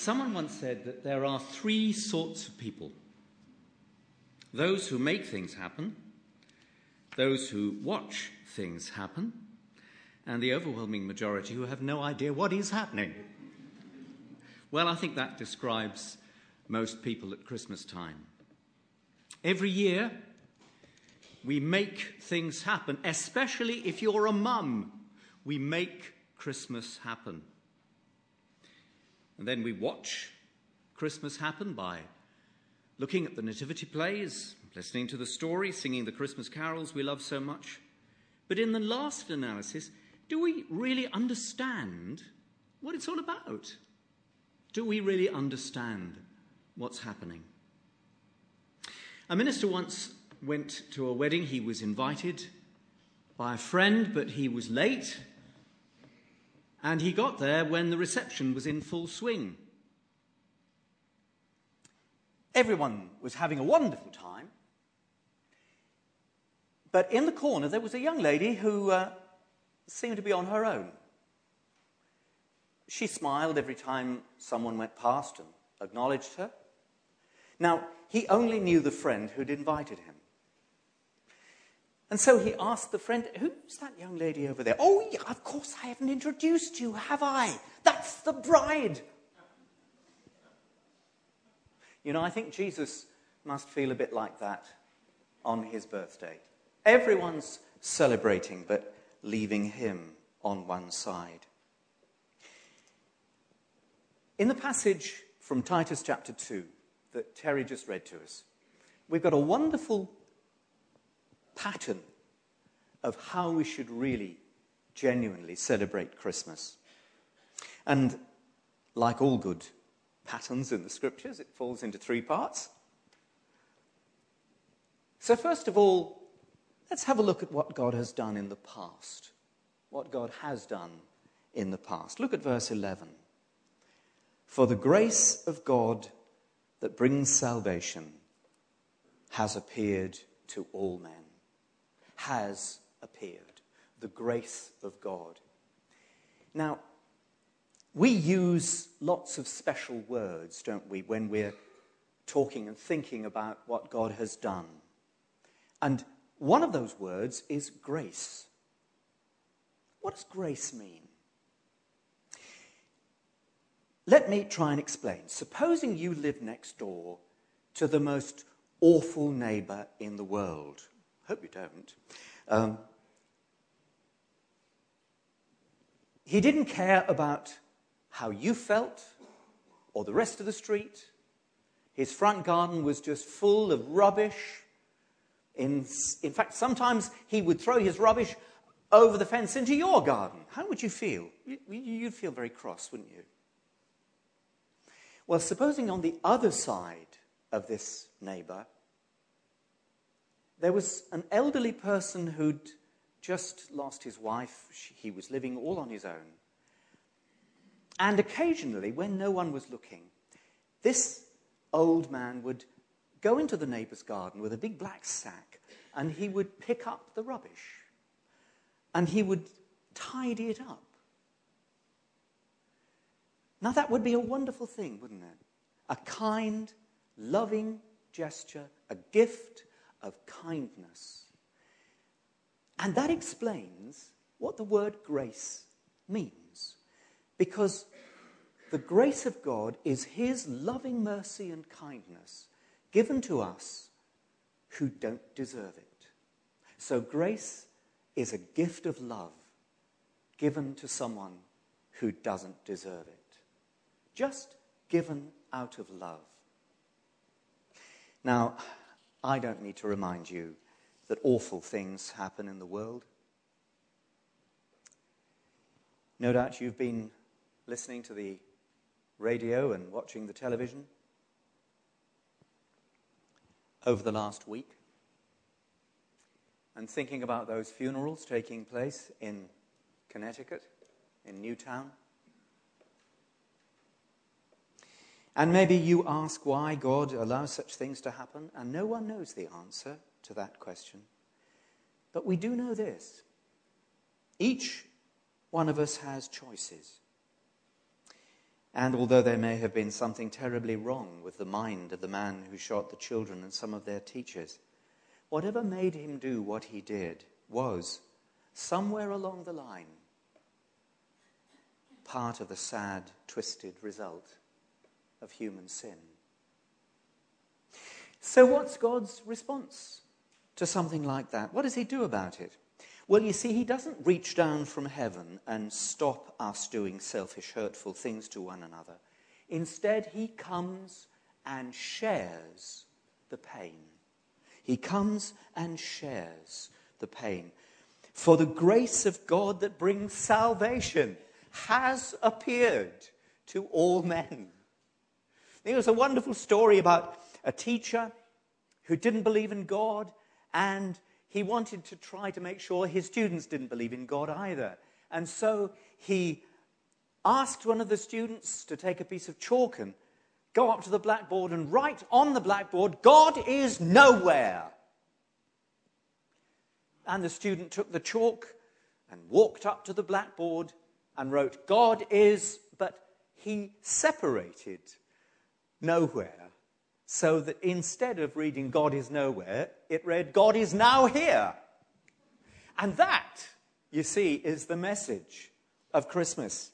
Someone once said that there are three sorts of people those who make things happen, those who watch things happen, and the overwhelming majority who have no idea what is happening. Well, I think that describes most people at Christmas time. Every year, we make things happen, especially if you're a mum. We make Christmas happen. And then we watch Christmas happen by looking at the nativity plays, listening to the story, singing the Christmas carols we love so much. But in the last analysis, do we really understand what it's all about? Do we really understand what's happening? A minister once went to a wedding. He was invited by a friend, but he was late. And he got there when the reception was in full swing. Everyone was having a wonderful time. But in the corner, there was a young lady who uh, seemed to be on her own. She smiled every time someone went past and acknowledged her. Now, he only knew the friend who'd invited him. And so he asked the friend, Who's that young lady over there? Oh, yeah, of course, I haven't introduced you, have I? That's the bride. You know, I think Jesus must feel a bit like that on his birthday. Everyone's celebrating, but leaving him on one side. In the passage from Titus chapter 2 that Terry just read to us, we've got a wonderful pattern of how we should really genuinely celebrate Christmas. And like all good patterns in the scriptures, it falls into three parts. So, first of all, let's have a look at what God has done in the past. What God has done in the past. Look at verse 11. For the grace of God that brings salvation has appeared to all men has appeared, the grace of God. Now, we use lots of special words, don't we, when we're talking and thinking about what God has done. And one of those words is grace. What does grace mean? Let me try and explain. Supposing you live next door to the most awful neighbor in the world hope you don't. Um, he didn't care about how you felt or the rest of the street. His front garden was just full of rubbish. In, in fact, sometimes he would throw his rubbish over the fence into your garden. How would you feel? You'd feel very cross, wouldn't you? Well, supposing on the other side of this neighbor, there was an elderly person who'd just lost his wife. He was living all on his own. And occasionally, when no one was looking, this old man would go into the neighbor's garden with a big black sack and he would pick up the rubbish and he would tidy it up. Now, that would be a wonderful thing, wouldn't it? A kind, loving gesture, a gift of kindness. And that explains what the word grace means. Because the grace of God is His loving mercy and kindness given to us who don't deserve it. So, grace is a gift of love given to someone who doesn't deserve it. Just given out of love. Now, I don't need to remind you that awful things happen in the world. No doubt you've been listening to the radio and watching the television over the last week and thinking about those funerals taking place in Connecticut, in Newtown. And maybe you ask why God allows such things to happen, and no one knows the answer to that question. But we do know this each one of us has choices. And although there may have been something terribly wrong with the mind of the man who shot the children and some of their teachers, whatever made him do what he did was, somewhere along the line, part of the sad, twisted result of human sin. So, what's God's response to something like that? What does he do about it? Well, you see, he doesn't reach down from heaven and stop us doing selfish, hurtful things to one another. Instead, he comes and shares the pain. He comes and shares the pain. For the grace of God that brings salvation has appeared to all men. There was a wonderful story about a teacher who didn't believe in God and he wanted to try to make sure his students didn't believe in God either. And so he asked one of the students to take a piece of chalk and go up to the blackboard and write on the blackboard, God is nowhere. And the student took the chalk and walked up to the blackboard and wrote, God is, but he separated nowhere so that instead of reading God is nowhere, it read God is now here. And that, you see, is the message of Christmas.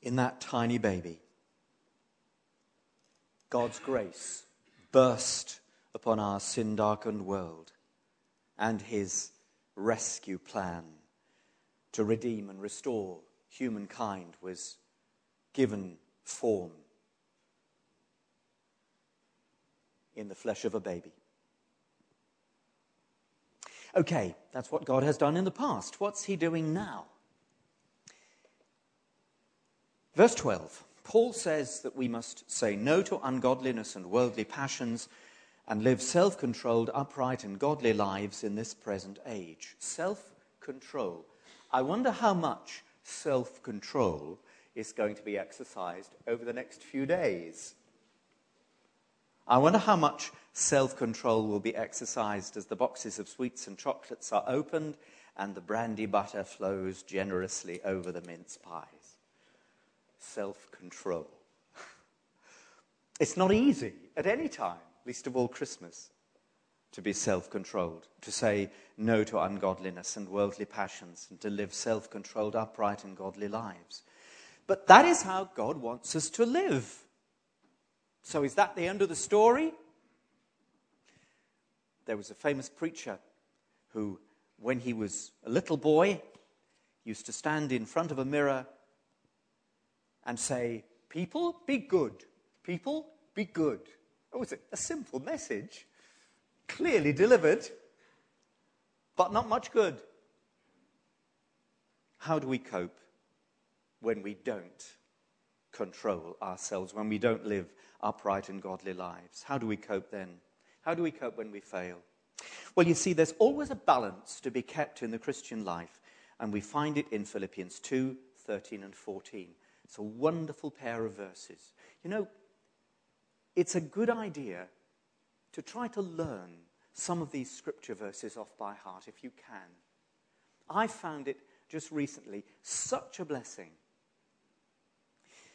In that tiny baby, God's grace burst upon our sin darkened world and his rescue plan to redeem and restore humankind was given form in the flesh of a baby. Okay, that's what God has done in the past. What's he doing now? Verse 12 Paul says that we must say no to ungodliness and worldly passions and live self controlled, upright, and godly lives in this present age. Self control. I wonder how much self control is going to be exercised over the next few days. I wonder how much self control will be exercised as the boxes of sweets and chocolates are opened and the brandy butter flows generously over the mince pies. Self control. it's not easy at any time, least of all Christmas, to be self controlled, to say no to ungodliness and worldly passions, and to live self controlled, upright, and godly lives. But that is how God wants us to live. So, is that the end of the story? There was a famous preacher who, when he was a little boy, used to stand in front of a mirror and say, People, be good. People, be good. It was a simple message, clearly delivered, but not much good. How do we cope? When we don't control ourselves, when we don't live upright and godly lives? How do we cope then? How do we cope when we fail? Well, you see, there's always a balance to be kept in the Christian life, and we find it in Philippians 2 13 and 14. It's a wonderful pair of verses. You know, it's a good idea to try to learn some of these scripture verses off by heart if you can. I found it just recently such a blessing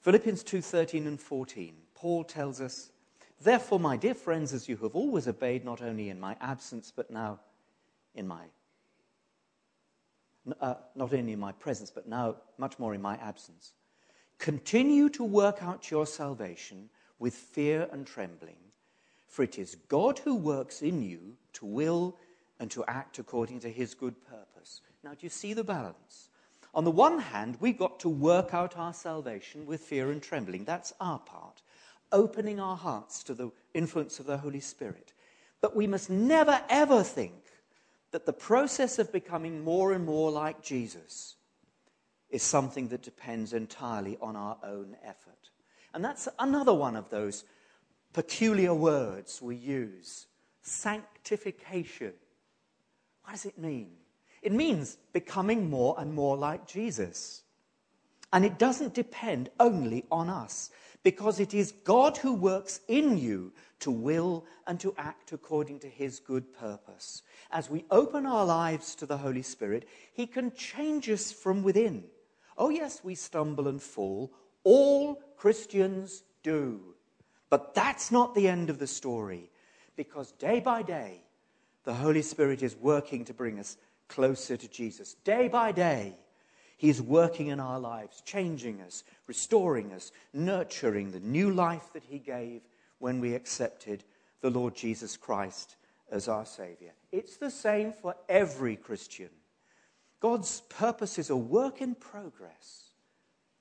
Philippians 2:13 and 14. Paul tells us, "Therefore, my dear friends, as you have always obeyed not only in my absence but now in my uh, not only in my presence but now much more in my absence, continue to work out your salvation with fear and trembling, for it is God who works in you to will and to act according to his good purpose." Now, do you see the balance? On the one hand, we've got to work out our salvation with fear and trembling. That's our part, opening our hearts to the influence of the Holy Spirit. But we must never, ever think that the process of becoming more and more like Jesus is something that depends entirely on our own effort. And that's another one of those peculiar words we use sanctification. What does it mean? It means becoming more and more like Jesus. And it doesn't depend only on us, because it is God who works in you to will and to act according to his good purpose. As we open our lives to the Holy Spirit, he can change us from within Oh, yes, we stumble and fall. All Christians do. But that's not the end of the story, because day by day, the Holy Spirit is working to bring us closer to Jesus. Day by day, He is working in our lives, changing us, restoring us, nurturing the new life that He gave when we accepted the Lord Jesus Christ as our Savior. It's the same for every Christian. God's purpose is a work in progress.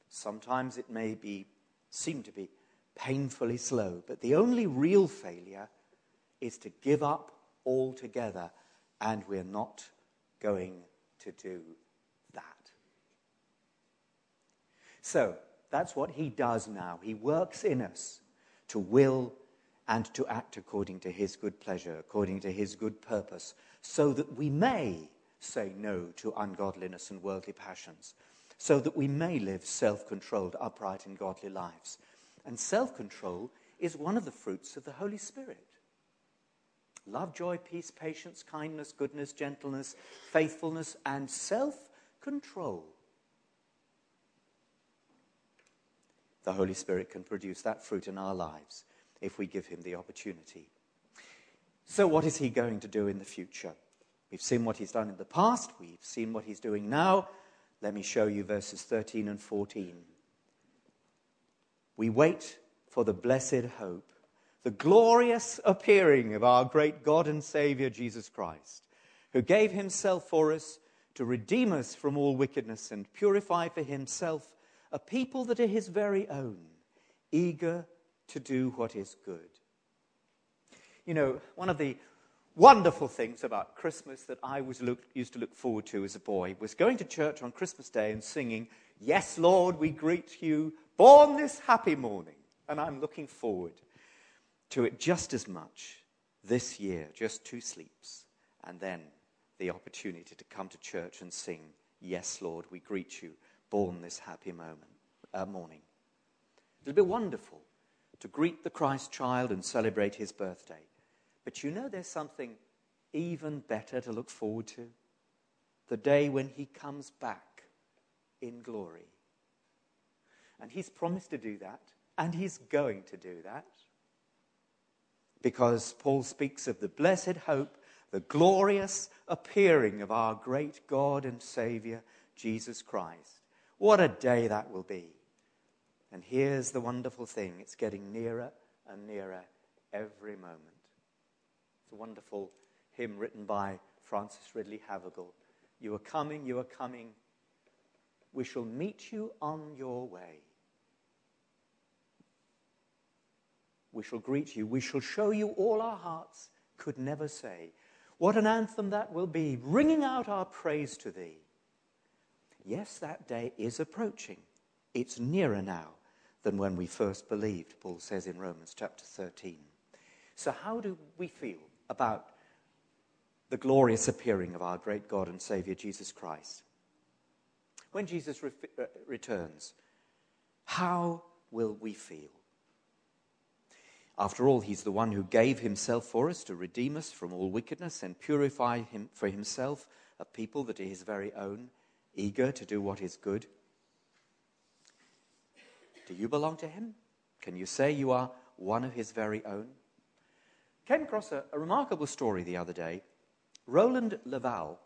Sometimes it may be, seem to be painfully slow, but the only real failure is to give up altogether, and we're not going to do that. So, that's what he does now. He works in us to will and to act according to his good pleasure, according to his good purpose, so that we may say no to ungodliness and worldly passions, so that we may live self controlled, upright, and godly lives. And self control is one of the fruits of the Holy Spirit love, joy, peace, patience, kindness, goodness, gentleness, faithfulness, and self control. The Holy Spirit can produce that fruit in our lives if we give him the opportunity. So, what is he going to do in the future? We've seen what he's done in the past, we've seen what he's doing now. Let me show you verses 13 and 14. We wait for the blessed hope, the glorious appearing of our great God and Savior Jesus Christ, who gave himself for us to redeem us from all wickedness and purify for himself a people that are his very own, eager to do what is good. You know, one of the wonderful things about Christmas that I was look, used to look forward to as a boy was going to church on Christmas Day and singing, Yes, Lord, we greet you, born this happy morning. And I'm looking forward to it just as much this year, just two sleeps, and then the opportunity to come to church and sing, Yes, Lord, we greet you, born this happy moment, uh, morning. It'll be wonderful to greet the Christ child and celebrate his birthday. But you know, there's something even better to look forward to the day when he comes back in glory. And he's promised to do that, and he's going to do that. Because Paul speaks of the blessed hope, the glorious appearing of our great God and Savior, Jesus Christ. What a day that will be. And here's the wonderful thing it's getting nearer and nearer every moment. It's a wonderful hymn written by Frances Ridley Havergal. You are coming, you are coming. We shall meet you on your way. We shall greet you. We shall show you all our hearts could never say. What an anthem that will be, ringing out our praise to thee. Yes, that day is approaching. It's nearer now than when we first believed, Paul says in Romans chapter 13. So, how do we feel about the glorious appearing of our great God and Savior Jesus Christ? When Jesus re- uh, returns, how will we feel? After all, he's the one who gave himself for us to redeem us from all wickedness and purify him for himself a people that are his very own, eager to do what is good. Do you belong to him? Can you say you are one of his very own? Came across a, a remarkable story the other day. Roland Laval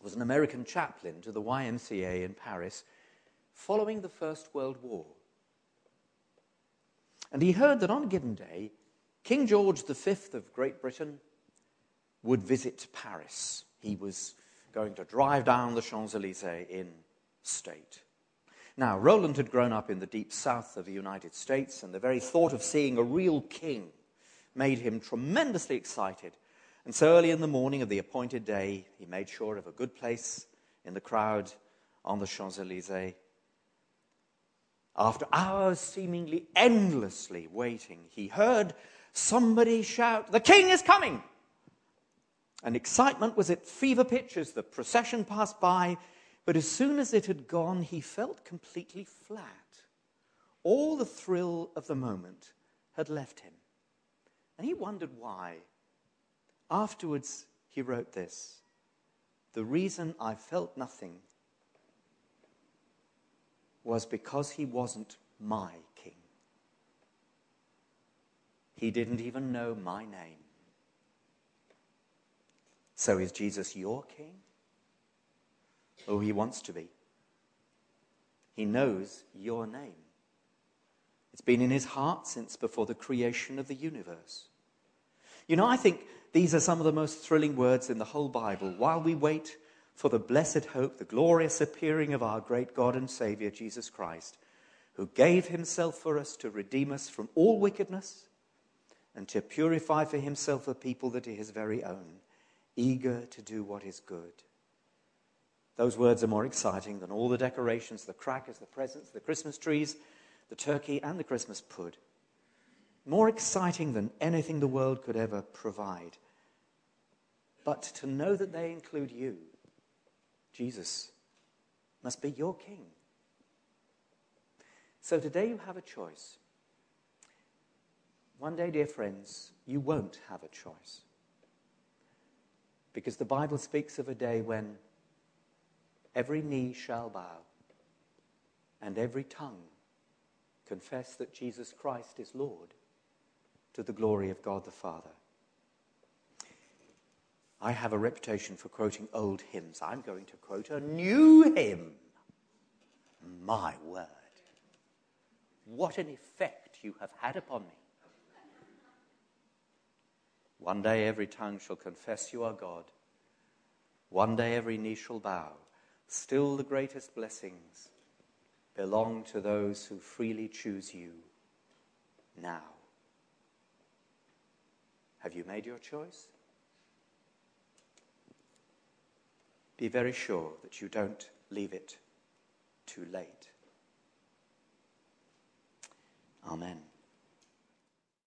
was an American chaplain to the YMCA in Paris following the First World War. And he heard that on a given day, King George V of Great Britain would visit Paris. He was going to drive down the Champs Elysees in state. Now, Roland had grown up in the deep south of the United States, and the very thought of seeing a real king made him tremendously excited. And so early in the morning of the appointed day, he made sure of a good place in the crowd on the Champs Elysees. After hours seemingly endlessly waiting, he heard somebody shout, The king is coming! And excitement was at fever pitch as the procession passed by but as soon as it had gone, he felt completely flat. All the thrill of the moment had left him. And he wondered why. Afterwards, he wrote this The reason I felt nothing was because he wasn't my king. He didn't even know my name. So is Jesus your king? Oh, he wants to be. He knows your name. It's been in his heart since before the creation of the universe. You know, I think these are some of the most thrilling words in the whole Bible. While we wait for the blessed hope, the glorious appearing of our great God and Savior, Jesus Christ, who gave himself for us to redeem us from all wickedness and to purify for himself a people that are his very own, eager to do what is good. Those words are more exciting than all the decorations, the crackers, the presents, the Christmas trees, the turkey, and the Christmas pud. More exciting than anything the world could ever provide. But to know that they include you, Jesus, must be your king. So today you have a choice. One day, dear friends, you won't have a choice. Because the Bible speaks of a day when every knee shall bow and every tongue confess that Jesus Christ is Lord to the glory of God the Father. I have a reputation for quoting old hymns. I'm going to quote a new hymn. My word. What an effect you have had upon me. One day every tongue shall confess you are God. One day every knee shall bow Still, the greatest blessings belong to those who freely choose you now. Have you made your choice? Be very sure that you don't leave it too late. Amen.